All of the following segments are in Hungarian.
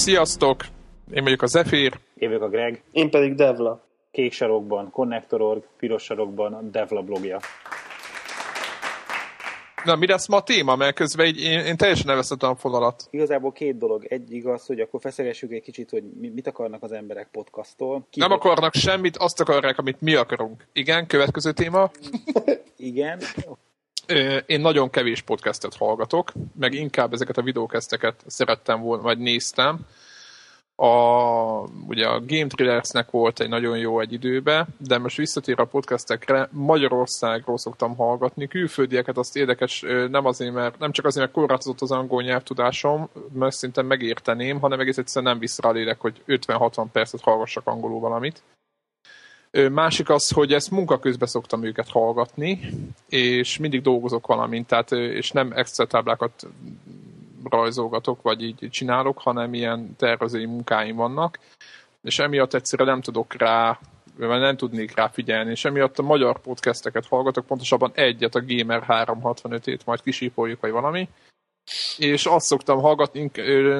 Sziasztok! Én vagyok a Zephyr. Én vagyok a Greg. Én pedig Devla. Kék sarokban, Connector.org, piros sarokban, a Devla blogja. Na, mi lesz ma a téma? Mert közben így én, én teljesen elvesztettem a fonalat. Igazából két dolog. Egy igaz, hogy akkor feszegessük egy kicsit, hogy mit akarnak az emberek podcasttól. Ki Nem akarnak semmit, azt akarják, amit mi akarunk. Igen, következő téma. Igen. Én nagyon kevés podcastet hallgatok, meg inkább ezeket a videókeszteket szerettem volna, vagy néztem. A, ugye a Game Thrillersnek volt egy nagyon jó egy időbe, de most visszatér a podcastekre, Magyarországról szoktam hallgatni, külföldieket azt érdekes, nem azért, mert nem csak azért, mert korlátozott az angol nyelvtudásom, mert szinte megérteném, hanem egész egyszerűen nem visz hogy 50-60 percet hallgassak angolul valamit. Másik az, hogy ezt munka szoktam őket hallgatni, és mindig dolgozok valamint, tehát, és nem extra táblákat rajzolgatok, vagy így csinálok, hanem ilyen tervezői munkáim vannak, és emiatt egyszerűen nem tudok rá, vagy nem tudnék rá figyelni, és emiatt a magyar podcasteket hallgatok, pontosabban egyet, a Gamer 365-ét, majd kisípoljuk, vagy valami, és azt szoktam hallgatni,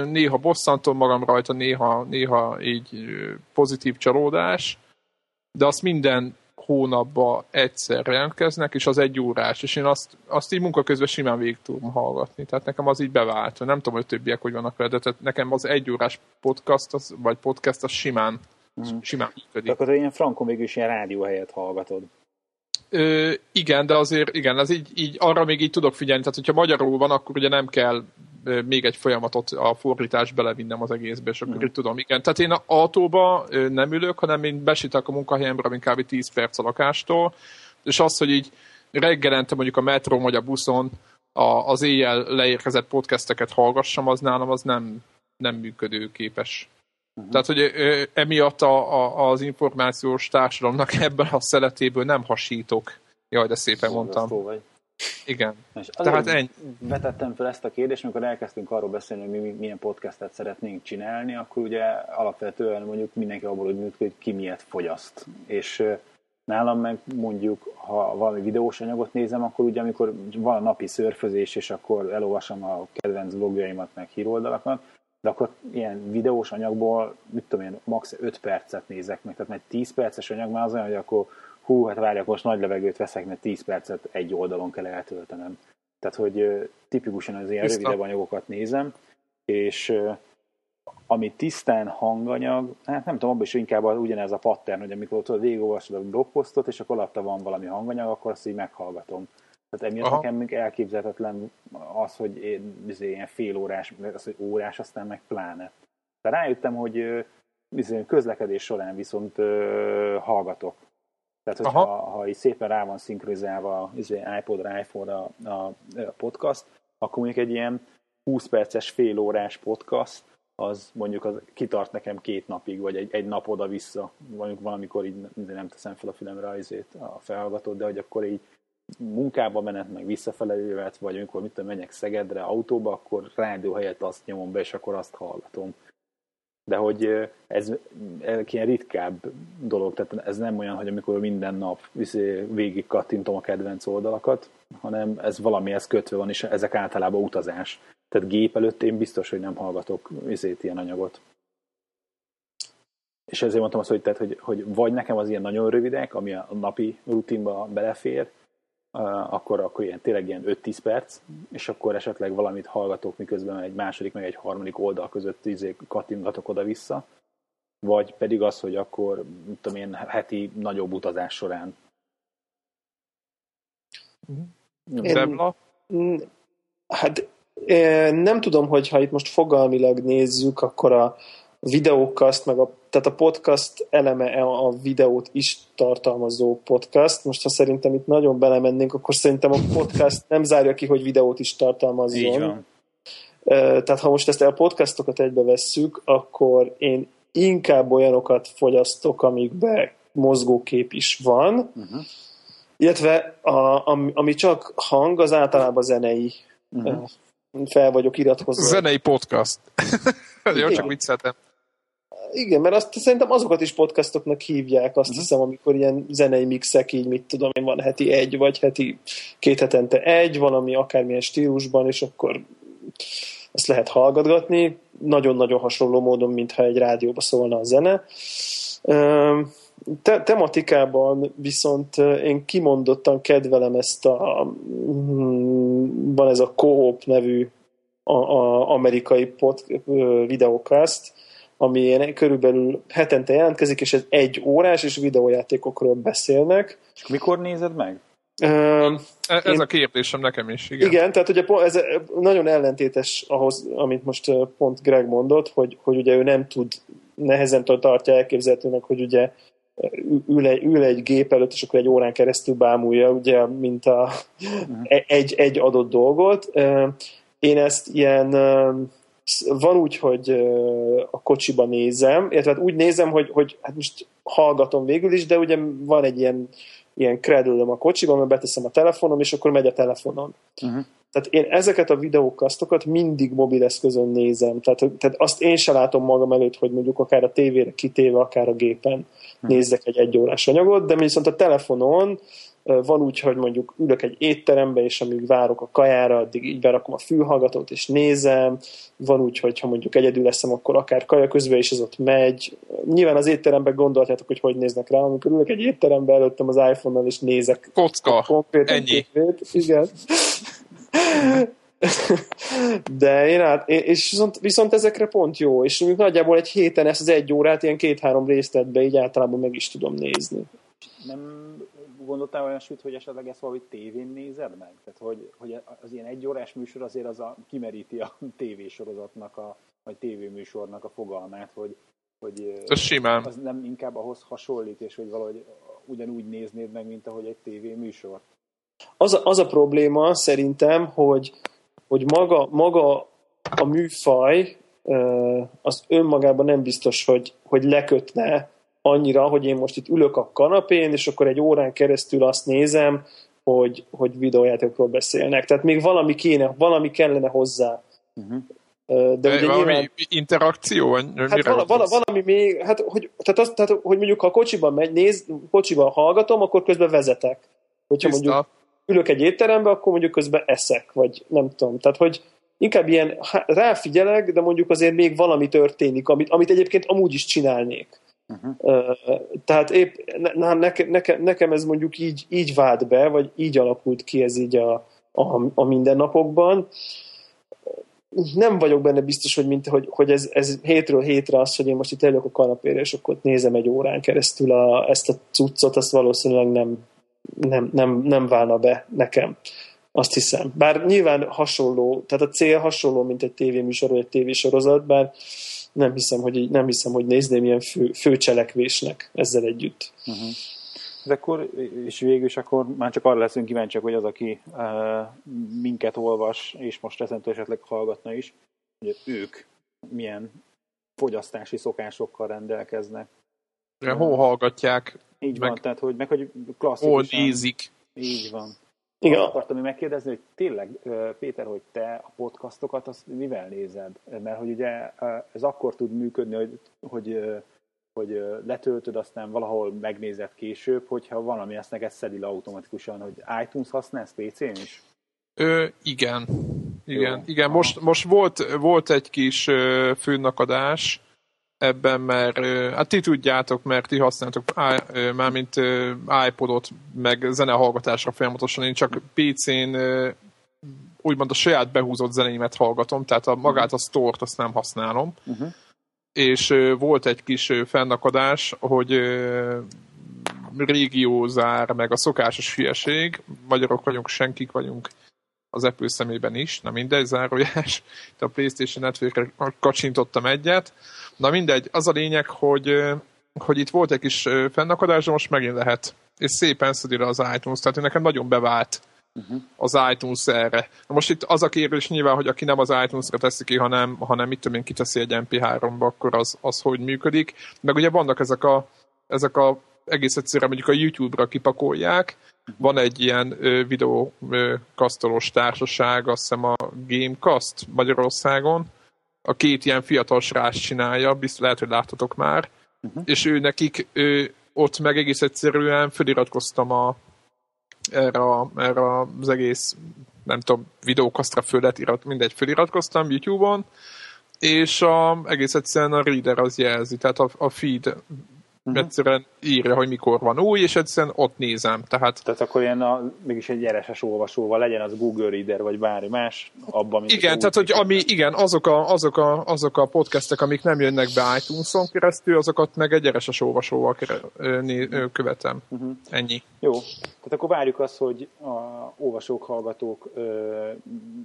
néha bosszantom magam rajta, néha, néha így pozitív csalódás, de azt minden hónapban egyszer jelentkeznek, és az egy órás, és én azt, azt így munka közben simán végig tudom hallgatni. Tehát nekem az így bevált. Nem tudom, hogy többiek hogy vannak vele, de tehát nekem az egy órás podcast, az, vagy podcast, az simán, mm. simán működik. De akkor ilyen frankon végül is ilyen rádió helyet hallgatod. Ö, igen, de azért igen, az így, így, arra még így tudok figyelni, tehát hogyha magyarul van, akkor ugye nem kell még egy folyamatot a fordítás belevinnem az egészbe, és akkor mm. itt tudom, igen. Tehát én autóba nem ülök, hanem én besítek a munkahelyemre, mint kb. 10 perc a lakástól, és az, hogy így reggelente mondjuk a metró vagy a buszon a, az éjjel leérkezett podcasteket hallgassam, az nálam az nem, nem működőképes. Uh-huh. Tehát, hogy emiatt a, a, az információs társadalomnak ebben a szeletéből nem hasítok. Jaj, de szépen szóval mondtam. Igen. És Tehát ennyi. vetettem fel ezt a kérdést, amikor elkezdtünk arról beszélni, hogy mi milyen podcastet szeretnénk csinálni, akkor ugye alapvetően mondjuk mindenki abból hogy működik, hogy ki miért fogyaszt. És nálam meg mondjuk, ha valami videós anyagot nézem, akkor ugye amikor van a napi szörfözés, és akkor elolvasom a kedvenc blogjaimat, meg híroldalakat, de akkor ilyen videós anyagból, mit tudom én, max. 5 percet nézek meg, tehát egy 10 perces anyag már az olyan, hogy akkor hú, hát várjak, most nagy levegőt veszek, mert 10 percet egy oldalon kell eltöltenem. Tehát, hogy tipikusan az ilyen Tiszta. rövidebb anyagokat nézem, és ami tisztán hanganyag, hát nem tudom, abban is inkább ugyanez a pattern, hogy amikor tudod végigolvasod a blogposztot, és akkor alatta van valami hanganyag, akkor azt így meghallgatom. Tehát emiatt Aha. nekem még elképzelhetetlen az, hogy én izé, ilyen fél órás, az, hogy órás, aztán meg pláne. De rájöttem, hogy bizony, közlekedés során viszont hallgatok tehát, hogyha ha, ha így szépen rá van szinkronizálva izé, iPod-ra, iPhone-ra a, a, podcast, akkor mondjuk egy ilyen 20 perces, fél órás podcast, az mondjuk az kitart nekem két napig, vagy egy, egy nap oda-vissza, mondjuk valamikor így nem teszem fel a fülemre azért a felhallgatót, de hogy akkor így munkába menet, meg visszafele jövet, vagy amikor mit tudom, menjek Szegedre autóba, akkor rádió helyett azt nyomom be, és akkor azt hallgatom de hogy ez, ez ilyen ritkább dolog, tehát ez nem olyan, hogy amikor minden nap izé, végig kattintom a kedvenc oldalakat, hanem ez valamihez kötve van, és ezek általában utazás. Tehát gép előtt én biztos, hogy nem hallgatok izét, ilyen anyagot. És ezért mondtam azt, hogy, tehát, hogy, hogy vagy nekem az ilyen nagyon rövidek, ami a napi rutinba belefér, akkor, akkor ilyen, tényleg ilyen 5-10 perc, és akkor esetleg valamit hallgatok, miközben egy második, meg egy harmadik oldal között izé kattingatok oda-vissza, vagy pedig az, hogy akkor, tudom én, heti nagyobb utazás során. Én, hát nem tudom, hogy ha itt most fogalmilag nézzük, akkor a videókast, meg a tehát a podcast eleme a videót is tartalmazó podcast. Most ha szerintem itt nagyon belemennénk, akkor szerintem a podcast nem zárja ki, hogy videót is tartalmazzon. Így van. Tehát ha most ezt a podcastokat egybe vesszük, akkor én inkább olyanokat fogyasztok, amikbe mozgókép is van, uh-huh. illetve a, ami, ami csak hang, az általában zenei. Uh-huh. Fel vagyok iratkozva. Zenei podcast. Jó, csak vicceltem igen, mert azt szerintem azokat is podcastoknak hívják, azt uh-huh. hiszem, amikor ilyen zenei mixek, így mit tudom én, van heti egy, vagy heti két hetente egy, valami akármilyen stílusban, és akkor ezt lehet hallgatgatni. nagyon-nagyon hasonló módon, mintha egy rádióba szólna a zene. Te- tematikában viszont én kimondottan kedvelem ezt a mm, van ez a Co-op nevű a, a amerikai pod, videókast, ami ilyen körülbelül hetente jelentkezik, és ez egy órás, és videójátékokról beszélnek. És mikor nézed meg? Uh, ez én, a kérdésem nekem is, igen. Igen, tehát ugye ez nagyon ellentétes ahhoz, amit most pont Greg mondott, hogy, hogy ugye ő nem tud, nehezen tartja elképzelhetőnek, hogy ugye ül egy, ül egy gép előtt, és akkor egy órán keresztül bámulja, ugye, mint a, uh-huh. egy, egy adott dolgot. Én ezt ilyen van úgy, hogy a kocsiba nézem, illetve hát úgy nézem, hogy, hogy hát most hallgatom végül is, de ugye van egy ilyen, ilyen cradle a kocsiban, mert beteszem a telefonom, és akkor megy a telefonon. Uh-huh. Tehát én ezeket a videókasztokat mindig mobileszközön nézem. Tehát, tehát azt én se látom magam előtt, hogy mondjuk akár a tévére kitéve, akár a gépen uh-huh. nézzek egy egyórás anyagot, de viszont a telefonon van úgy, hogy mondjuk ülök egy étterembe, és amíg várok a kajára, addig így berakom a fülhallgatót, és nézem. Van úgy, hogy ha mondjuk egyedül leszem, akkor akár kaja közben is az ott megy. Nyilván az étteremben gondolhatjátok, hogy hogy néznek rá, amikor ülök egy étterembe előttem az iPhone-nal, és nézek. Kocka, ennyi. Tévét. Igen. De én át, és viszont, viszont ezekre pont jó, és mondjuk nagyjából egy héten ezt az egy órát ilyen két-három részletbe így általában meg is tudom nézni. Nem gondoltál olyan süt, hogy esetleg ezt valahogy tévén nézed meg? Tehát, hogy, hogy az ilyen egyórás műsor azért az a, kimeríti a tévésorozatnak, a, vagy tévéműsornak a fogalmát, hogy, hogy Ez simán. az nem inkább ahhoz hasonlít, és hogy valahogy ugyanúgy néznéd meg, mint ahogy egy tévéműsor. Az a, az a probléma szerintem, hogy, hogy maga, maga a műfaj az önmagában nem biztos, hogy, hogy lekötne annyira, hogy én most itt ülök a kanapén, és akkor egy órán keresztül azt nézem, hogy, hogy videójátékokról beszélnek. Tehát még valami kéne, valami kellene hozzá. Uh-huh. De ugye valami nyilván, interakció? Hát vala, vala, valami még, hát hogy, tehát, az, tehát, hogy mondjuk ha kocsiban megy, néz, kocsiban hallgatom, akkor közben vezetek. Hogyha Tiszta. mondjuk ülök egy étterembe, akkor mondjuk közben eszek, vagy nem tudom. Tehát, hogy inkább ilyen ráfigyelek, de mondjuk azért még valami történik, amit, amit egyébként amúgy is csinálnék. Uh-huh. Tehát épp ne, neke, neke, nekem ez mondjuk így, így vált be, vagy így alakult ki ez így a, a, a mindennapokban. Nem vagyok benne biztos, hogy, mint, hogy, hogy ez, ez hétről hétre az, hogy én most itt elök a kanapére, és akkor nézem egy órán keresztül a, ezt a cuccot, azt valószínűleg nem, nem, nem, nem válna be nekem. Azt hiszem. Bár nyilván hasonló, tehát a cél hasonló, mint egy tévéműsor vagy egy tévésorozat, bár nem hiszem, hogy, nem hiszem, hogy nézném ilyen fő, főcselekvésnek ezzel együtt. Uh-huh. De akkor, és végül is akkor már csak arra leszünk kíváncsiak, hogy az, aki uh, minket olvas, és most ezentől esetleg hallgatna is, hogy ők milyen fogyasztási szokásokkal rendelkeznek. De hol hallgatják? Így meg, van, tehát hogy, meg hogy klasszikusan... Hol nézik. Így van. Igen. Akartam még megkérdezni, hogy tényleg, Péter, hogy te a podcastokat azt mivel nézed? Mert hogy ugye ez akkor tud működni, hogy, hogy, hogy letöltöd, aztán valahol megnézed később, hogyha valami ezt neked szedi le automatikusan, hogy iTunes használsz PC-n is? Ö, igen. Igen, Jó. igen. Most, most volt, volt egy kis főnakadás, ebben, mert hát ti tudjátok, mert ti használtok mármint iPodot, meg zenehallgatásra folyamatosan, én csak PC-n úgymond a saját behúzott zenéimet hallgatom, tehát a magát a store-t azt nem használom. Uh-huh. És volt egy kis fennakadás, hogy régiózár, meg a szokásos hülyeség, magyarok vagyunk, senkik vagyunk, az Apple szemében is, na mindegy, zárójás, itt a PlayStation Network-re kacsintottam egyet, Na mindegy, az a lényeg, hogy, hogy itt volt egy kis fennakadás, de most megint lehet. És szépen szedi az iTunes, tehát nekem nagyon bevált uh-huh. az iTunes erre. Na most itt az a kérdés nyilván, hogy aki nem az iTunes-ra teszi ki, hanem, hanem mit tudom én, kiteszi egy MP3-ba, akkor az, az hogy működik. Meg ugye vannak ezek a, ezek a egész egyszerűen mondjuk a YouTube-ra kipakolják, van egy ilyen videókasztolós társaság, azt hiszem a Gamecast Magyarországon, a két ilyen fiatal srác csinálja, biztos lehet, hogy láttatok már, uh-huh. és ő nekik, ő, ott meg egész egyszerűen feliratkoztam a, erre, a, erre az egész, nem tudom, videókasztra föl irat, mindegy, feliratkoztam YouTube-on, és a, egész egyszerűen a reader az jelzi, tehát a, a feed uh-huh. egyszerűen írja, hogy mikor van új, és egyszerűen ott nézem. Tehát, tehát akkor ilyen a, mégis egy RSS olvasóval legyen az Google Reader, vagy bármi más, abban, Igen, tehát hogy ami, igen, azok a, azok, a, azok a podcastek, amik nem jönnek be iTunes-on keresztül, azokat meg egy RSS olvasóval követem. Uh-huh. Ennyi. Jó, tehát akkor várjuk azt, hogy a olvasók, hallgatók ö,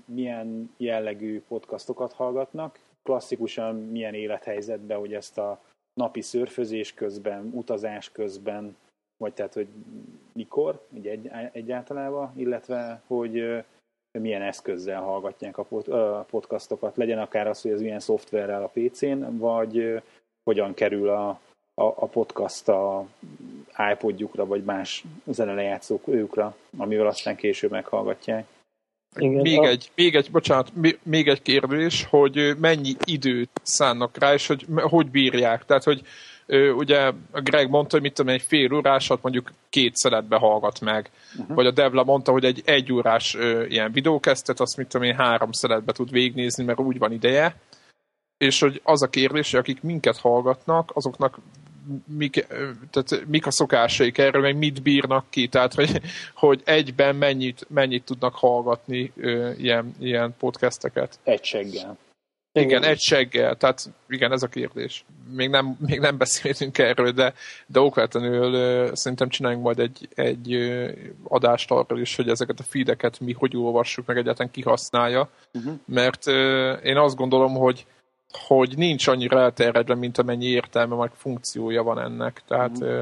milyen jellegű podcastokat hallgatnak, klasszikusan milyen élethelyzetben, hogy ezt a napi szörfözés közben, utazás közben, vagy tehát, hogy mikor, ugye egy, egyáltalában, illetve, hogy milyen eszközzel hallgatják a podcastokat, legyen akár az, hogy ez milyen szoftverrel a PC-n, vagy hogyan kerül a, a, a podcast a iPodjukra, vagy más zenelejátszókra, amivel aztán később meghallgatják. Igen, még, a... egy, még egy, bocsánat, még egy kérdés, hogy mennyi időt szánnak rá, és hogy hogy bírják. Tehát, hogy ugye Greg mondta, hogy mit tudom, egy fél órásat mondjuk két szeletbe hallgat meg. Uh-huh. Vagy a Devla mondta, hogy egy egy órás ilyen videókeztet, azt mit tudom én három szeletbe tud végignézni, mert úgy van ideje. És hogy az a kérdés, hogy akik minket hallgatnak, azoknak mik, tehát mik a szokásaik erről, meg mit bírnak ki, tehát hogy, hogy egyben mennyit, mennyit tudnak hallgatni ö, ilyen, ilyen podcasteket. Egy seggel. Igen, egy seggel, tehát igen, ez a kérdés. Még nem, még nem beszéltünk erről, de, de okvetlenül szerintem csináljunk majd egy, egy adást arról is, hogy ezeket a feedeket mi hogy olvassuk, meg egyáltalán kihasználja, uh-huh. mert én azt gondolom, hogy hogy nincs annyira elterjedve, mint amennyi értelme, meg funkciója van ennek. Tehát mm.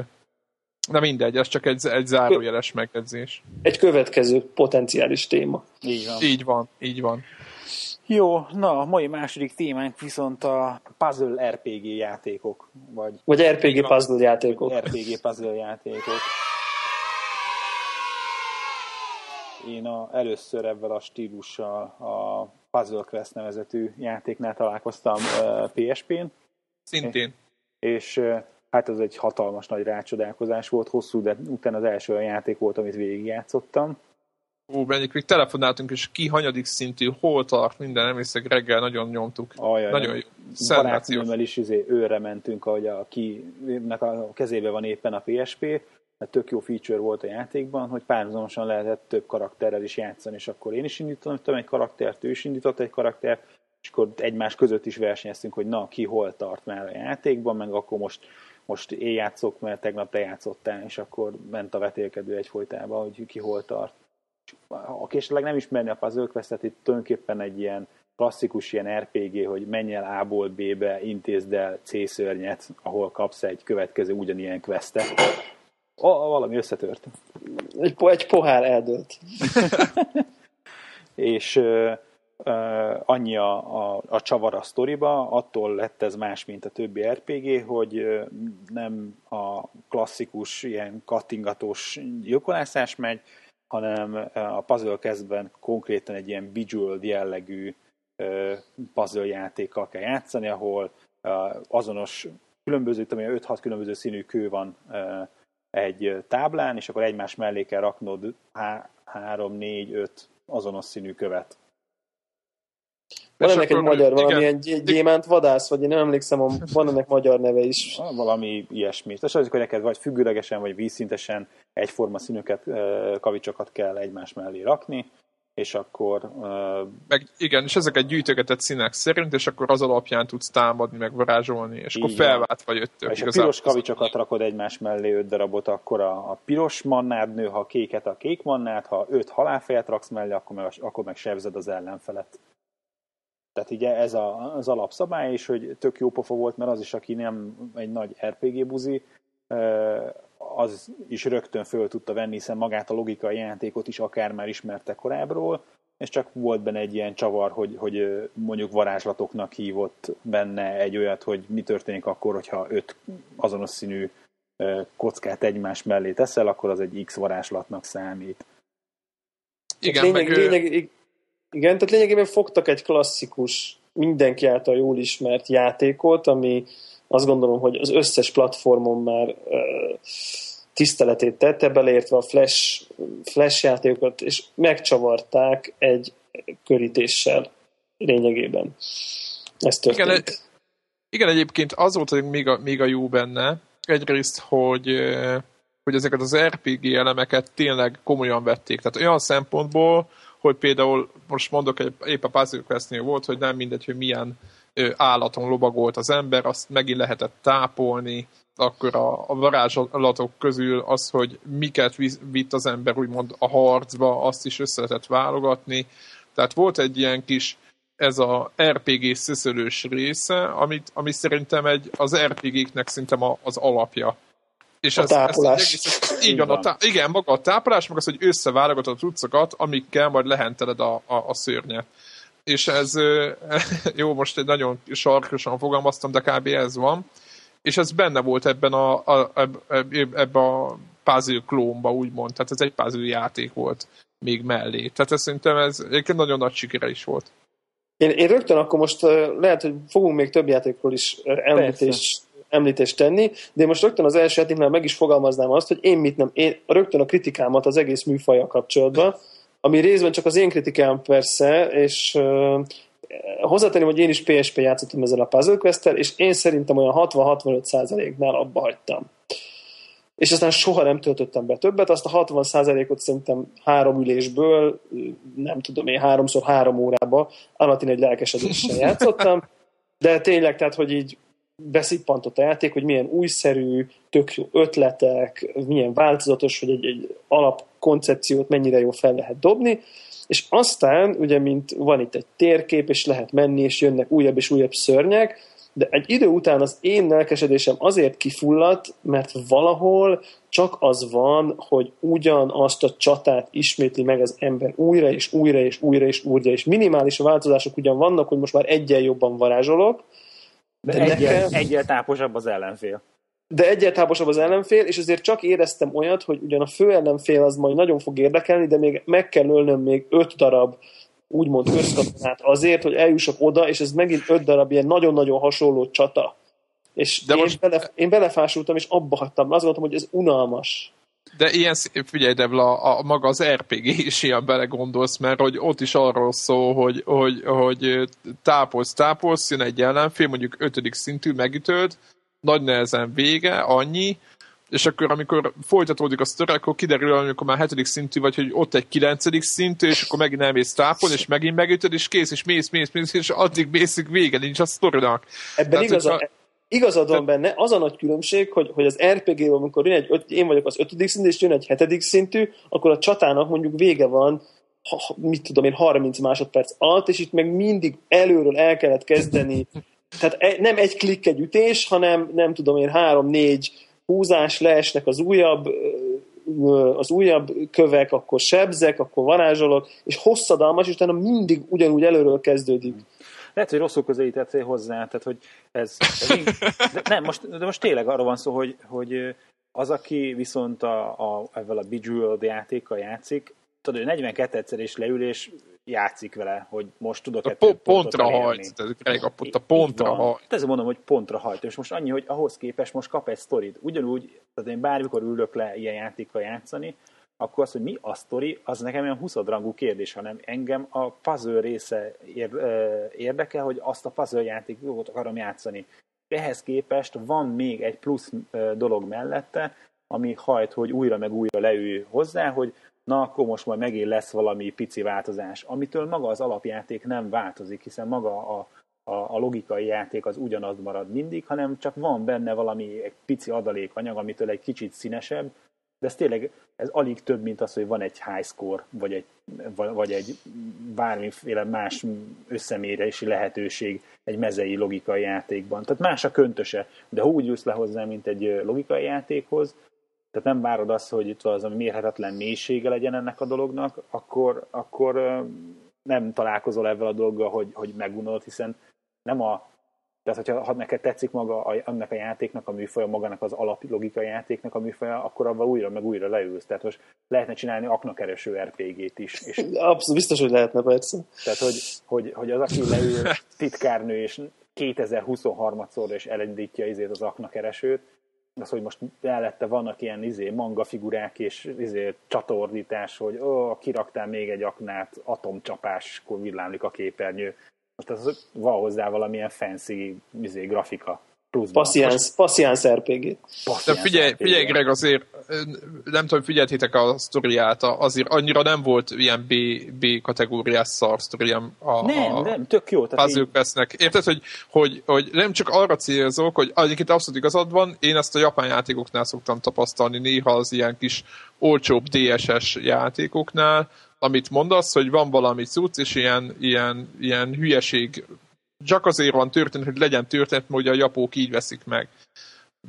Na mindegy, ez csak egy, egy zárójeles megjegyzés. Egy következő potenciális téma. Így van. Így van, így van. Jó, na, a mai második témánk viszont a puzzle RPG játékok. Vagy, vagy RPG puzzle játékok. RPG puzzle játékok. Én a, először ebben a stílussal a Puzzle Quest nevezetű játéknál találkoztam uh, PSP-n. Szintén. És, és hát ez egy hatalmas nagy rácsodálkozás volt, hosszú, de utána az első olyan játék volt, amit végigjátszottam. Ó, Benik, még telefonáltunk, és ki hanyadik szintű, hol tart, minden, emlékszek, reggel nagyon nyomtuk. Ajaj, nagyon jó. Barátnőmmel is izé, őre mentünk, ahogy a kinek a kezébe van éppen a PSP, mert tök jó feature volt a játékban, hogy párhuzamosan lehetett több karakterrel is játszani, és akkor én is indítottam egy karaktert, ő is indított egy karaktert, és akkor egymás között is versenyeztünk, hogy na, ki hol tart már a játékban, meg akkor most, most én játszok, mert tegnap te játszottál, és akkor ment a vetélkedő egyfolytában, hogy ki hol tart. És aki esetleg nem ismerni a puzzle quest itt tulajdonképpen egy ilyen klasszikus ilyen RPG, hogy menj el A-ból B-be, intézd el C-szörnyet, ahol kapsz egy következő ugyanilyen questet, a, valami összetört. Egy, egy pohár eldőlt. és uh, uh, annyi a, a, a csavar a sztoriba, attól lett ez más, mint a többi RPG, hogy uh, nem a klasszikus, ilyen kattingatós gyilkolászás megy, hanem a puzzle kezdben konkrétan egy ilyen visual jellegű puzzle játékkal kell játszani, ahol azonos különböző, tudom, 5-6 különböző színű kő van egy táblán, és akkor egymás mellé kell raknod 3, 4, 5 azonos színű követ. Van ennek egy magyar, valamilyen gyémánt vadász, vagy én nem emlékszem, van ennek magyar neve is. Valami ilyesmi. És az, hogy neked vagy függőlegesen, vagy vízszintesen egyforma színűket, kavicsokat kell egymás mellé rakni, és akkor... Uh... Meg igen, és ezeket gyűjtögetett színek szerint, és akkor az alapján tudsz támadni, meg varázsolni, és akkor felvált vagy öttök. És a piros kavicsokat rakod egymás mellé öt darabot, akkor a, a piros mannád nő, ha a kéket a kék mannád, ha öt halálfejet raksz mellé, akkor meg, akkor meg sebzed az ellenfelet. Tehát ugye ez a, az alapszabály is, hogy tök jó pofa volt, mert az is, aki nem egy nagy RPG buzi, az is rögtön föl tudta venni, hiszen magát a logikai játékot is akár már ismerte korábbról, és csak volt benne egy ilyen csavar, hogy, hogy mondjuk varázslatoknak hívott benne egy olyat, hogy mi történik akkor, hogyha öt azonos színű kockát egymás mellé teszel, akkor az egy X varázslatnak számít. Igen, lényeg, meg lényeg, igen, tehát lényegében fogtak egy klasszikus, mindenki által jól ismert játékot, ami azt gondolom, hogy az összes platformon már tiszteletét tette, beleértve a flash, flash játékokat, és megcsavarták egy körítéssel lényegében. Ez történt. Igen, igen, egyébként az volt még a, még a jó benne, egyrészt, hogy, hogy ezeket az RPG elemeket tényleg komolyan vették. Tehát olyan szempontból, hogy például most mondok, egy, épp a Puzzle Quest-nél volt, hogy nem mindegy, hogy milyen állaton lobagolt az ember, azt megint lehetett tápolni, akkor a, a varázslatok közül az, hogy miket vitt az ember úgymond a harcba, azt is össze lehetett válogatni. Tehát volt egy ilyen kis ez a RPG szöszölős része, amit, ami szerintem egy, az RPG-knek szerintem a, az alapja. És a ez, tápolás. Ez, egész, így van, a tá, igen, maga a tápolás, meg az, hogy összeválogatod a cuccokat, amikkel majd lehenteled a, a, a szörnyet. És ez, jó, most egy nagyon sarkosan fogalmaztam, de kb. ez van. És ez benne volt ebben a, a, ebben a puzzle klónba, úgymond. Tehát ez egy puzzle játék volt még mellé. Tehát ez szerintem ez egyébként nagyon nagy sikere is volt. Én, én rögtön akkor most lehet, hogy fogunk még több játékról is említést, említést tenni, de én most rögtön az első játéknál meg is fogalmaznám azt, hogy én mit nem, én rögtön a kritikámat az egész műfaja kapcsolatban, ami részben csak az én kritikám persze, és uh, hozzátenném, hogy én is PSP játszottam ezzel a Puzzle quest és én szerintem olyan 60-65 százaléknál abba hagytam. És aztán soha nem töltöttem be többet, azt a 60%-ot szerintem három ülésből, nem tudom én, háromszor három órába állati egy lelkesedéssel játszottam, de tényleg, tehát, hogy így beszippantott a játék, hogy milyen újszerű, tök jó ötletek, milyen változatos, hogy egy, egy alapkoncepciót mennyire jó fel lehet dobni, és aztán, ugye, mint van itt egy térkép, és lehet menni, és jönnek újabb és újabb szörnyek, de egy idő után az én lelkesedésem azért kifulladt, mert valahol csak az van, hogy ugyanazt a csatát ismétli meg az ember újra és újra és újra és újra, és minimális változások ugyan vannak, hogy most már egyen jobban varázsolok, de, egyel, egyel táposabb az ellenfél. De egyel táposabb az ellenfél, és azért csak éreztem olyat, hogy ugyan a fő ellenfél az majd nagyon fog érdekelni, de még meg kell ölnöm még öt darab úgymond közkatonát azért, hogy eljussak oda, és ez megint öt darab ilyen nagyon-nagyon hasonló csata. És De én, most... bele, én belefásultam, és abba hagytam. Azt gondoltam, hogy ez unalmas. De ilyen, figyelj Debla, a, a, maga az RPG is ilyen belegondolsz, mert hogy ott is arról szól, hogy, hogy, hogy tápolsz, tápolsz, jön egy ellenfél, mondjuk ötödik szintű, megütöd, nagy nehezen vége, annyi, és akkor amikor folytatódik a sztori, akkor kiderül, amikor már hetedik szintű vagy, hogy ott egy kilencedik szintű, és akkor megint elmész tápon, és megint megütöd, és kész, és mész, mész, mész, és addig mész, vége nincs a sztorinak. Ebben Tehát, igaza, hogyha... igazad van benne, az a nagy különbség, hogy, hogy az RPG-ben, amikor jön egy, én vagyok az ötödik szintű, és jön egy hetedik szintű, akkor a csatának mondjuk vége van, ha, mit tudom én, 30 másodperc alatt, és itt meg mindig előről el kellett kezdeni. Tehát e, nem egy klikk egy ütés, hanem nem tudom én, három-négy húzás, leesnek az újabb az újabb kövek, akkor sebzek, akkor varázsolok, és hosszadalmas, és utána mindig ugyanúgy előről kezdődik. Lehet, hogy rosszul közelítettél hozzá, tehát hogy ez, ez de, nem, most, de most tényleg arról van szó, hogy, hogy az, aki viszont a, a, ezzel a Bejeweled játékkal játszik, tudod, hogy 42 egyszer is leül, és játszik vele, hogy most tudok a po- pontra hajt, tehát a, pontra hajt. Ezzel mondom, hogy pontra hajt, és most annyi, hogy ahhoz képest most kap egy sztorit. Ugyanúgy, tehát én bármikor ülök le ilyen játékkal játszani, akkor az, hogy mi a sztori, az nekem olyan huszadrangú kérdés, hanem engem a puzzle része érdekel, hogy azt a puzzle játékot akarom játszani. Ehhez képest van még egy plusz dolog mellette, ami hajt, hogy újra meg újra leül hozzá, hogy na akkor most majd megint lesz valami pici változás, amitől maga az alapjáték nem változik, hiszen maga a, a, a logikai játék az ugyanaz marad mindig, hanem csak van benne valami egy pici adalékanyag, amitől egy kicsit színesebb, de ez tényleg ez alig több, mint az, hogy van egy high score, vagy egy, vagy egy bármiféle más összemérési lehetőség egy mezei logikai játékban. Tehát más a köntöse, de ha úgy jössz le hozzá, mint egy logikai játékhoz, tehát nem várod azt, hogy itt az, ami mérhetetlen mélysége legyen ennek a dolognak, akkor, akkor nem találkozol ezzel a dologgal, hogy, hogy megunod, hiszen nem a tehát, hogyha ha neked tetszik maga a, annak a játéknak a műfaja, magának az alaplogikai játéknak a műfaja, akkor abban újra meg újra leülsz. Tehát most lehetne csinálni aknakereső RPG-t is. És Abszolút biztos, hogy lehetne persze. Tehát, hogy, hogy, hogy az, aki leül titkárnő, és 2023-szor és elindítja izét az aknakeresőt, az, hogy most mellette vannak ilyen izé, manga figurák és izé, csatordítás, hogy ó, kiraktál még egy aknát, atomcsapás, akkor villámlik a képernyő. Most az van hozzá valamilyen fancy izé, grafika Passziánsz RPG. De figyelj, figyelj Greg, azért nem tudom, figyeltétek a sztoriát, azért annyira nem volt ilyen B, B kategóriás szar sztori a, nem, a, nem, tök jó. Tehát vesznek. Érted, hogy, hogy, hogy, nem csak arra célzok, hogy egyébként abszolút igazad van, én ezt a japán játékoknál szoktam tapasztalni, néha az ilyen kis olcsóbb DSS játékoknál, amit mondasz, hogy van valami cucc, és ilyen, ilyen, ilyen hülyeség csak azért van történet, hogy legyen történet, mert ugye a japók így veszik meg.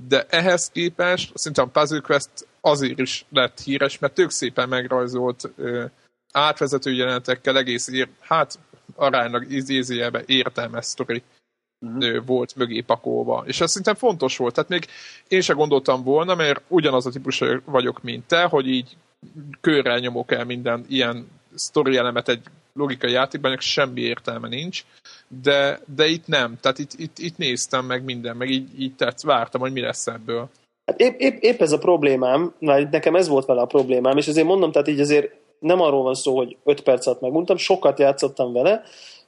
De ehhez képest szerintem a Puzzle Quest azért is lett híres, mert tök szépen megrajzolt ö, átvezető jelenetekkel egész ér, hát aránylag ízézéjebe értelmes sztori uh-huh. volt mögé pakolva. És ez szerintem fontos volt. Tehát még én se gondoltam volna, mert ugyanaz a típus vagyok, mint te, hogy így körrel nyomok el minden ilyen sztori elemet egy logikai játékban, semmi értelme nincs de, de itt nem. Tehát itt, itt, itt néztem meg minden, meg így, így tetsz, vártam, hogy mi lesz ebből. Hát épp, épp, épp ez a problémám, mert nekem ez volt vele a problémám, és azért mondom, tehát így azért nem arról van szó, hogy 5 perc alatt megmondtam, sokat játszottam vele,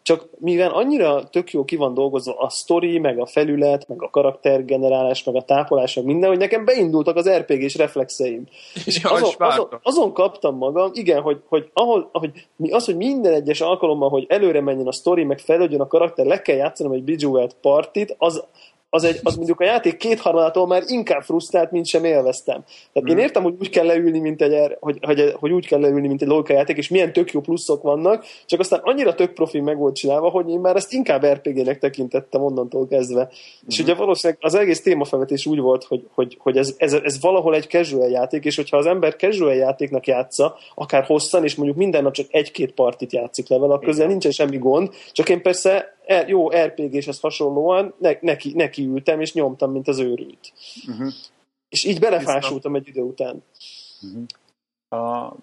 csak mivel annyira tök jó ki van dolgozva a sztori, meg a felület, meg a karaktergenerálás, meg a tápolás, meg minden, hogy nekem beindultak az RPG-s reflexeim. És ja, azon, azon, azon, kaptam magam, igen, hogy, hogy, ahol, hogy az, hogy minden egyes alkalommal, hogy előre menjen a sztori, meg fejlődjön a karakter, le kell játszanom egy Bejeweled partit, az, az, egy, az mondjuk a játék kétharmadától már inkább frusztrált, mint sem élveztem. Tehát hmm. én értem, hogy úgy kell leülni, mint egy, er, hogy, hogy, hogy úgy kell leülni, mint egy játék, és milyen tök jó pluszok vannak, csak aztán annyira tök profi meg volt csinálva, hogy én már ezt inkább RPG-nek tekintettem onnantól kezdve. Hmm. És ugye valószínűleg az egész témafelvetés úgy volt, hogy, hogy, hogy ez, ez, ez, valahol egy casual játék, és hogyha az ember casual játéknak játsza, akár hosszan, és mondjuk minden nap csak egy-két partit játszik le vele, akkor közel nincsen semmi gond, csak én persze er, jó RPG-shez hasonlóan ne, neki, neki ültem, és nyomtam, mint az őrült. Uh-huh. És így belefásultam egy idő után. Uh-huh. A,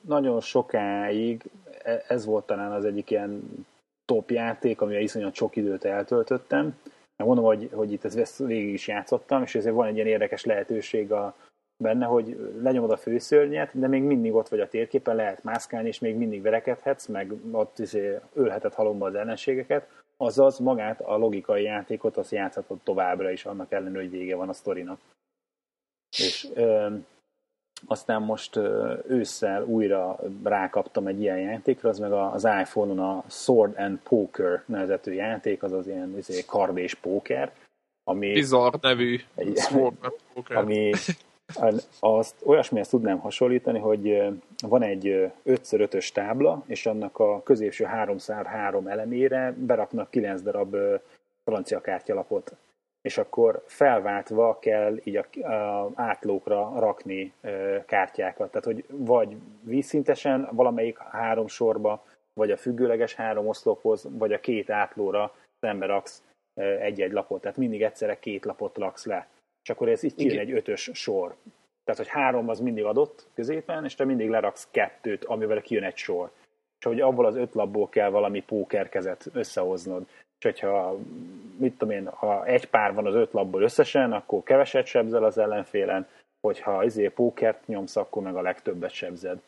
nagyon sokáig e, ez volt talán az egyik ilyen top játék, amivel iszonyat sok időt eltöltöttem. Mondom, hogy, hogy itt ezt végig is játszottam, és ezért van egy ilyen érdekes lehetőség a, benne, hogy lenyomod a főszörnyet, de még mindig ott vagy a térképen, lehet mászkálni, és még mindig verekedhetsz, meg ott izé, ölheted halomba az ellenségeket, azaz magát a logikai játékot azt játszhatod továbbra is, annak ellenőre, hogy vége van a sztorinak. És ö, aztán most ö, ősszel újra rákaptam egy ilyen játékra, az meg az iPhone-on a Sword and Poker nevezető játék, azaz ilyen izé, kard és póker, ami... Bizarr nevű egy, Sword and Poker. Ami azt olyasmihez tudnám hasonlítani, hogy van egy 5x5-ös tábla, és annak a középső 3x3 elemére beraknak 9 darab francia kártyalapot, és akkor felváltva kell így a, a átlókra rakni kártyákat. Tehát, hogy vagy vízszintesen valamelyik három sorba, vagy a függőleges három oszlophoz, vagy a két átlóra szembe raksz egy-egy lapot. Tehát mindig egyszerre két lapot raksz le és akkor ez így kijön egy ötös sor. Tehát, hogy három az mindig adott középen, és te mindig leraksz kettőt, amivel kijön egy sor. És hogy abból az öt labból kell valami pókerkezet összehoznod. És hogyha, mit tudom én, ha egy pár van az öt labból összesen, akkor keveset sebzel az ellenfélen, hogyha izé pókert nyomsz, akkor meg a legtöbbet sebzed.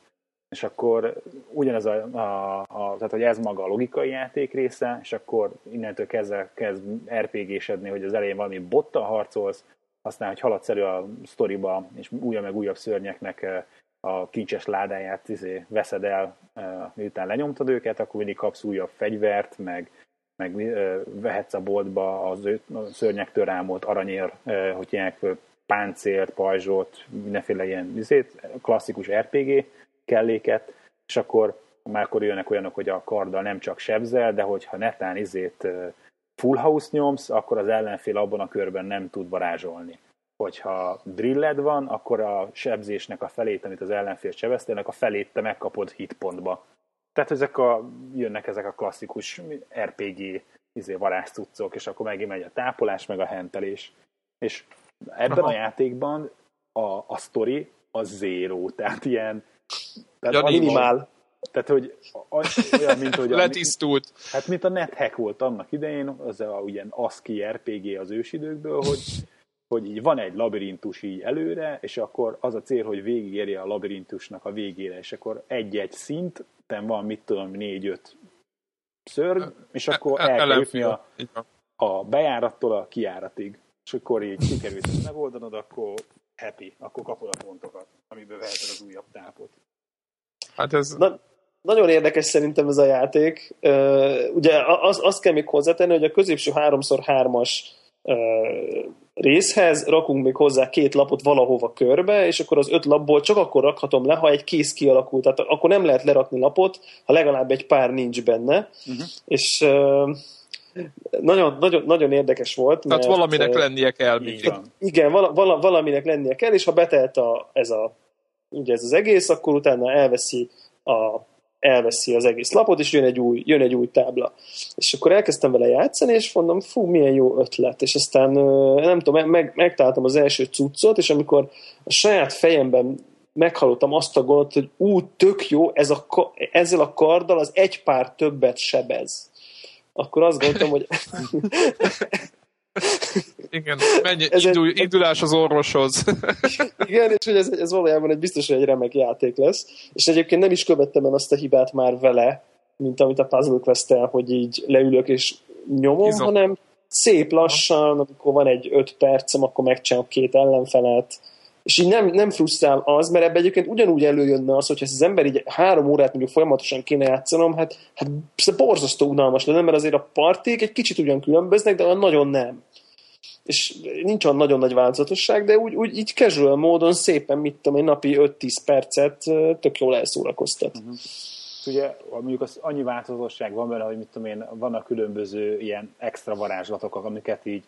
És akkor ugyanez a, a, a, tehát hogy ez maga a logikai játék része, és akkor innentől kezdve kezd RPG-sedni, hogy az elején valami bottal harcolsz, aztán, hogy haladsz elő a sztoriba, és újabb meg újabb szörnyeknek eh, a kincses ládáját izé, veszed el, eh, miután lenyomtad őket, akkor mindig kapsz újabb fegyvert, meg, meg eh, vehetsz a boltba az ő, a szörnyektől rámolt aranyér, hogy ilyenek páncélt, pajzsot, mindenféle ilyen izét, klasszikus RPG kelléket, és akkor már akkor jönnek olyanok, hogy a karddal nem csak sebzel, de hogyha netán izét full house nyomsz, akkor az ellenfél abban a körben nem tud varázsolni. Hogyha drilled van, akkor a sebzésnek a felét, amit az ellenfél sebeztének, a felét te megkapod hitpontba. Tehát ezek a, jönnek ezek a klasszikus RPG izé, varázscuccok, és akkor megint megy a tápolás, meg a hentelés. És ebben Aha. a játékban a, a sztori a zero, tehát ilyen tehát ja, minimál. Tehát, hogy olyan, mint hogy... Letisztult. A, hát, mint a NetHack volt annak idején, az a ugyan ASCII RPG az ősidőkből, hogy, hogy így van egy labirintus így előre, és akkor az a cél, hogy végigérje a labirintusnak a végére, és akkor egy-egy szinten van, mit tudom, négy-öt szörny, és akkor el kell jutni a, a bejárattól a kiáratig. És akkor így sikerült ezt megoldanod, akkor happy, akkor kapod a pontokat, amiből veheted az újabb tápot. Hát ez... Na, nagyon érdekes szerintem ez a játék. Uh, ugye az, azt kell még hozzátenni, hogy a középső 3x3-as uh, részhez rakunk még hozzá két lapot valahova körbe, és akkor az öt lapból csak akkor rakhatom le, ha egy kész kialakult. Tehát akkor nem lehet lerakni lapot, ha legalább egy pár nincs benne. Uh-huh. És uh, nagyon, nagyon, nagyon érdekes volt. Tehát mert, valaminek lennie kell. Igen, igen vala, vala, valaminek lennie kell, és ha betelt a, ez, a, ugye ez az egész, akkor utána elveszi a elveszi az egész lapot, és jön egy új, jön egy új tábla. És akkor elkezdtem vele játszani, és mondom, fú, milyen jó ötlet. És aztán nem tudom, meg, megtaláltam az első cuccot, és amikor a saját fejemben meghallottam azt a gondot, hogy ú, tök jó, ez a, ezzel a karddal az egy pár többet sebez. Akkor azt gondoltam, hogy Igen, menj, ez indul, egy... indulás az orvoshoz. Igen, és hogy ez, ez valójában egy biztos, hogy egy remek játék lesz. És egyébként nem is követtem el azt a hibát már vele, mint amit a Puzzle quest hogy így leülök és nyomom, Izom. hanem szép lassan, amikor van egy öt percem, akkor megcsinálok két ellenfelet, és így nem, nem frusztrál az, mert ebbe egyébként ugyanúgy előjönne az, hogy ez az ember így három órát mondjuk folyamatosan kéne játszanom, hát, hát borzasztó unalmas lenne, mert azért a parték egy kicsit ugyan különböznek, de olyan nagyon nem. És nincs olyan nagyon nagy változatosság, de úgy, úgy így casual módon szépen, mit tudom én, napi 5-10 percet tök jól elszórakoztat. Uh-huh. Ugye mondjuk az annyi változatosság van benne, hogy mit tudom én, vannak különböző ilyen extra varázslatok, amiket így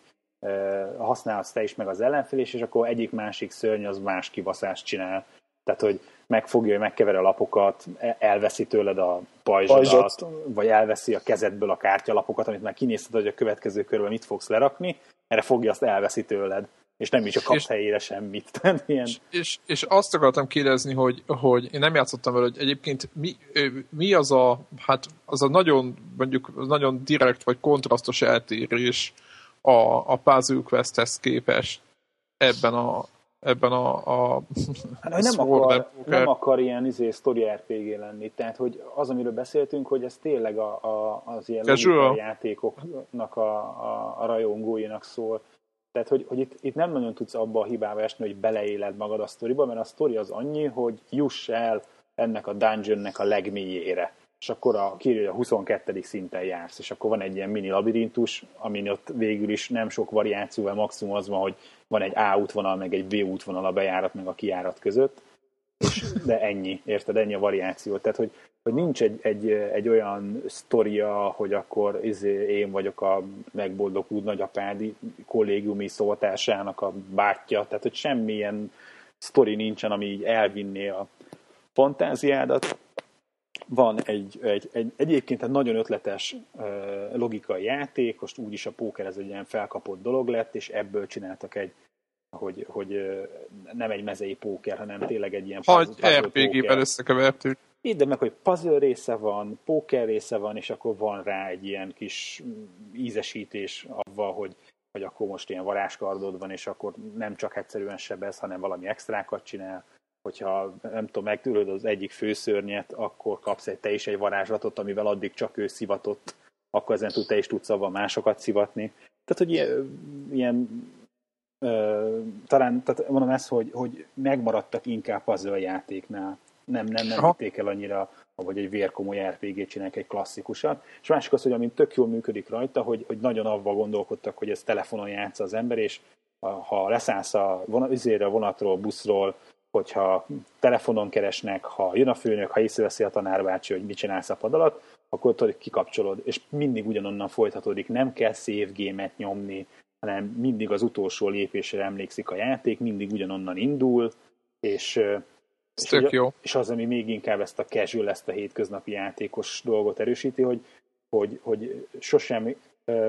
használhatsz te is, meg az ellenfél is, és akkor egyik-másik szörny az más kivaszást csinál. Tehát, hogy megfogja, megkever a lapokat, e, elveszi tőled a pajzsodat, vagy elveszi a kezedből a kártyalapokat, amit már kinézted, hogy a következő körben mit fogsz lerakni, erre fogja, azt elveszi tőled. És nem is a kapsz és, helyére semmit. Tehát ilyen... és, és, és, azt akartam kérdezni, hogy, hogy én nem játszottam vele, hogy egyébként mi, mi az a, hát az a nagyon, mondjuk nagyon direkt vagy kontrasztos eltérés, a, a Puzzle Questhez képest ebben a ebben a, a hát, nem, akar, nem akar ilyen izé, story RPG lenni, tehát hogy az, amiről beszéltünk, hogy ez tényleg a, a, az ilyen játékoknak a, a, a rajongóinak szól. Tehát, hogy, hogy itt, itt nem nagyon tudsz abba a hibába esni, hogy beleéled magad a sztoriba, mert a sztori az annyi, hogy juss el ennek a dungeonnek a legmélyére és akkor a, kírja, a 22. szinten jársz, és akkor van egy ilyen mini labirintus, amin ott végül is nem sok variációval maximum az van, hogy van egy A útvonal, meg egy B útvonal a bejárat, meg a kijárat között, és, de ennyi, érted, ennyi a variáció. Tehát, hogy, hogy nincs egy, egy, egy olyan sztoria, hogy akkor izé, én vagyok a megboldogult nagyapádi kollégiumi szótársának a bátyja, tehát, hogy semmilyen sztori nincsen, ami így elvinné a fantáziádat, van egy, egy, egy egyébként egy nagyon ötletes logikai játék, most úgyis a póker ez egy ilyen felkapott dolog lett, és ebből csináltak egy, hogy, hogy nem egy mezei póker, hanem tényleg egy ilyen puzzle RPG-ben összekevertük. de meg, hogy puzzle része van, póker része van, és akkor van rá egy ilyen kis ízesítés avval, hogy, hogy akkor most ilyen varázskardod van, és akkor nem csak egyszerűen sebez, hanem valami extrákat csinál hogyha nem tudom, megtűröd az egyik főszörnyet, akkor kapsz egy te is egy varázslatot, amivel addig csak ő szivatott, akkor ezen te is tudsz abban másokat szivatni. Tehát, hogy ilyen, ilyen ö, talán, tehát mondom ezt, hogy, hogy megmaradtak inkább a játéknál. Nem, nem, nem vitték el annyira, vagy egy vérkomoly RPG-t csinálják egy klasszikusat. És másik az, hogy amint tök jól működik rajta, hogy, hogy nagyon avval gondolkodtak, hogy ez telefonon játsza az ember, és ha leszállsz a, vonat, a vonatról, buszról, hogyha telefonon keresnek, ha jön a főnök, ha észreveszi a tanárbácsi, hogy mit csinálsz a pad alatt, akkor tudod, kikapcsolod, és mindig ugyanonnan folytatódik, nem kell save game nyomni, hanem mindig az utolsó lépésre emlékszik a játék, mindig ugyanonnan indul, és, és, tök jó. és az, ami még inkább ezt a casual, ezt a hétköznapi játékos dolgot erősíti, hogy, hogy, hogy sosem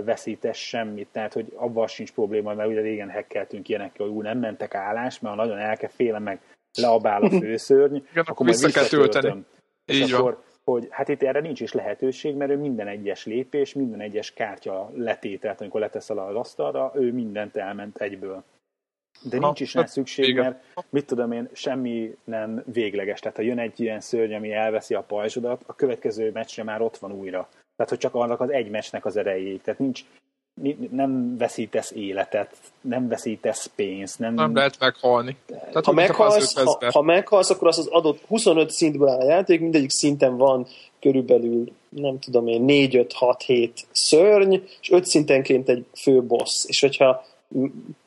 veszítes semmit, tehát hogy abban sincs probléma, mert ugye régen hekkeltünk ilyenekkel, hogy ú, nem mentek állás, mert ha nagyon elke féle meg leabál a főszörny, Igen, akkor majd vissza kell tölteni. És Így akkor, van. hogy hát itt erre nincs is lehetőség, mert ő minden egyes lépés, minden egyes kártya letételt, amikor leteszel az asztalra, ő mindent elment egyből. De ha, nincs is rá szükség, igen. mert mit tudom én, semmi nem végleges. Tehát ha jön egy ilyen szörny, ami elveszi a pajzsodat, a következő meccsre már ott van újra Tehát, hogy csak annak az egy meccsnek az erejéig. Tehát nincs, nem veszítesz életet, nem veszítesz pénzt. Nem, nem lehet meghalni. Tehát, ha, meghalsz, ha, ha meghalsz, akkor az az adott 25 szintből áll a játék, mindegyik szinten van körülbelül, nem tudom én, 4, 5, 6, 7 szörny, és 5 szintenként egy fő boss. És hogyha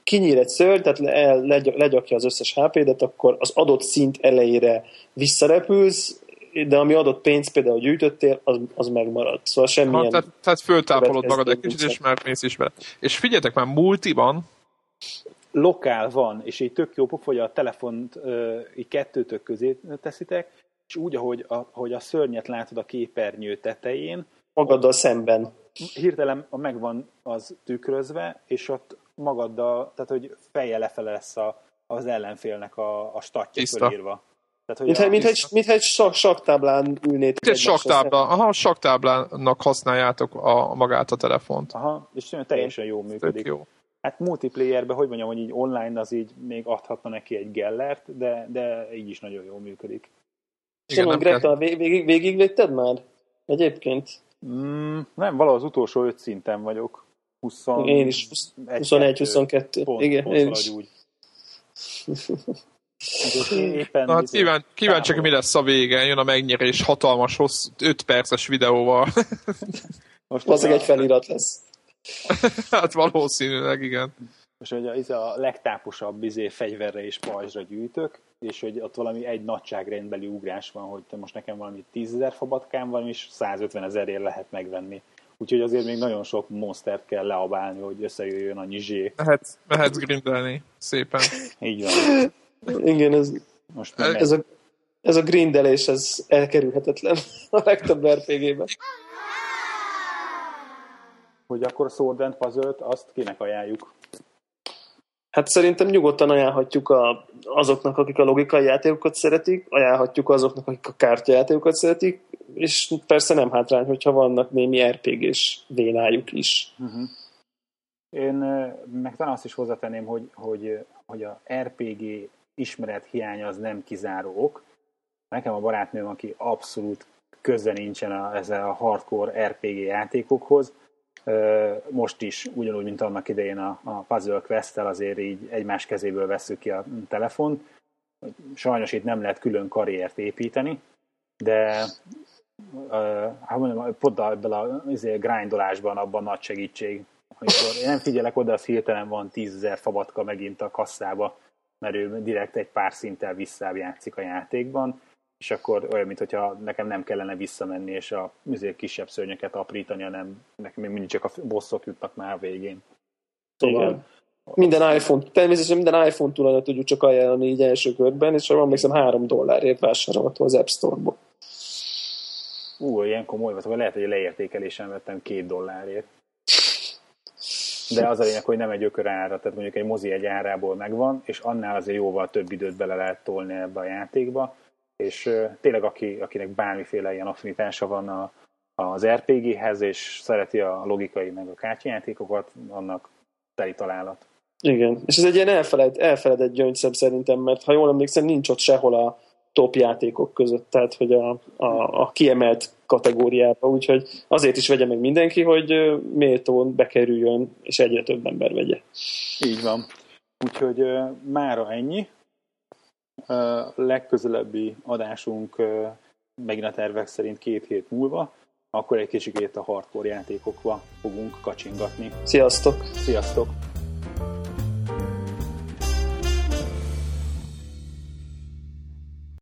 kinyír egy szörny, tehát le, legyakja az összes HP-det, akkor az adott szint elejére visszarepülsz, de ami adott pénz például gyűjtöttél, az, az megmarad. Szóval semmilyen... Ha, tehát, tehát föltápolod magad egy kicsit, és már mész is vele. És figyeljetek már, multiban lokál van, és így tök jó hogy a telefont uh, így kettőtök közé teszitek, és úgy, ahogy a, ahogy a szörnyet látod a képernyő tetején, magaddal szemben. Hirtelen a megvan az tükrözve, és ott magaddal, tehát hogy feje lefele lesz a, az ellenfélnek a, a statja fölírva. Tehát, mint, a, mint, egy, mint egy sak, saktáblán ülnétek. Egy saktábla, aha, saktáblának használjátok a, magát a telefont. Aha, és teljesen jó működik. Jó. Hát multiplayerben, hogy mondjam, hogy így online az így még adhatna neki egy gellert, de, de így is nagyon jól működik. Igen, nem Greta, kell... végig, végigvetted már? Egyébként? Mm, nem, valahol az utolsó öt szinten vagyok. 20, én is, 21-22. Igen, pont én is. Úgy. Éppen Na, hát kíván, kíváncsiak, mi lesz a vége. Jön a megnyerés hatalmas, hossz, 5 perces videóval. Most az egy felirat lesz. hát valószínűleg, igen. Most hogy a, izé a legtáposabb izé, fegyverre és pajzsra gyűjtök, és hogy ott valami egy nagyságrendbeli ugrás van, hogy te most nekem valami 10 ezer fabatkám van, és 150 ezerért lehet megvenni. Úgyhogy azért még nagyon sok monstert kell leabálni, hogy összejöjjön a zsé. Mehetsz, mehetsz grindelni szépen. Így van. Igen, ez, Most ez, a, ez a grindelés, ez elkerülhetetlen a legtöbb RPG-ben. Hogy akkor Sword and puzzle azt kinek ajánljuk? Hát szerintem nyugodtan ajánlhatjuk a, azoknak, akik a logikai játékokat szeretik, ajánlhatjuk azoknak, akik a kártyajátékokat szeretik, és persze nem hátrány, hogyha vannak némi RPG-s vénájuk is. Uh-huh. Én meg talán azt is hozzátenném, hogy, hogy, hogy a RPG ismeret hiánya az nem kizáró ok. Nekem a barátnőm, aki abszolút köze nincsen a, ezzel a hardcore RPG játékokhoz, most is, ugyanúgy, mint annak idején a, a Puzzle quest azért így egymás kezéből veszük ki a telefont. Sajnos itt nem lehet külön karriert építeni, de hát mondjam, pont ebben a izé, grindolásban abban nagy segítség. Amikor én nem figyelek oda, az hirtelen van tízezer fabatka megint a kasszába, mert ő direkt egy pár szinttel visszább játszik a játékban, és akkor olyan, mintha nekem nem kellene visszamenni, és a azért kisebb szörnyeket aprítani, hanem nekem még mindig csak a bosszok jutnak már a végén. Szóval Igen. Minden iPhone, természetesen minden iPhone tulajdonat tudjuk csak ajánlani így első körben, és van még három dollárért vásárolható az App Store-ból. Ú, ilyen komoly volt, vagy lehet, hogy a leértékelésen vettem két dollárért. De az a lényeg, hogy nem egy ökör ára, tehát mondjuk egy mozi egy árából megvan, és annál azért jóval több időt bele lehet tolni ebbe a játékba, és tényleg aki, akinek bármiféle ilyen affinitása van a, az RPG-hez, és szereti a logikai meg a kártyajátékokat, annak teli találat. Igen, és ez egy ilyen elfeled, elfeledett gyöngyszem szerintem, mert ha jól emlékszem, nincs ott sehol a top játékok között, tehát hogy a, a, a kiemelt kategóriába, úgyhogy azért is vegye meg mindenki, hogy méltón bekerüljön, és egyre több ember vegye. Így van. Úgyhogy uh, mára ennyi. Uh, legközelebbi adásunk uh, megint a tervek szerint két hét múlva, akkor egy kicsikét a hardcore játékokba fogunk kacsingatni. Sziasztok! Sziasztok!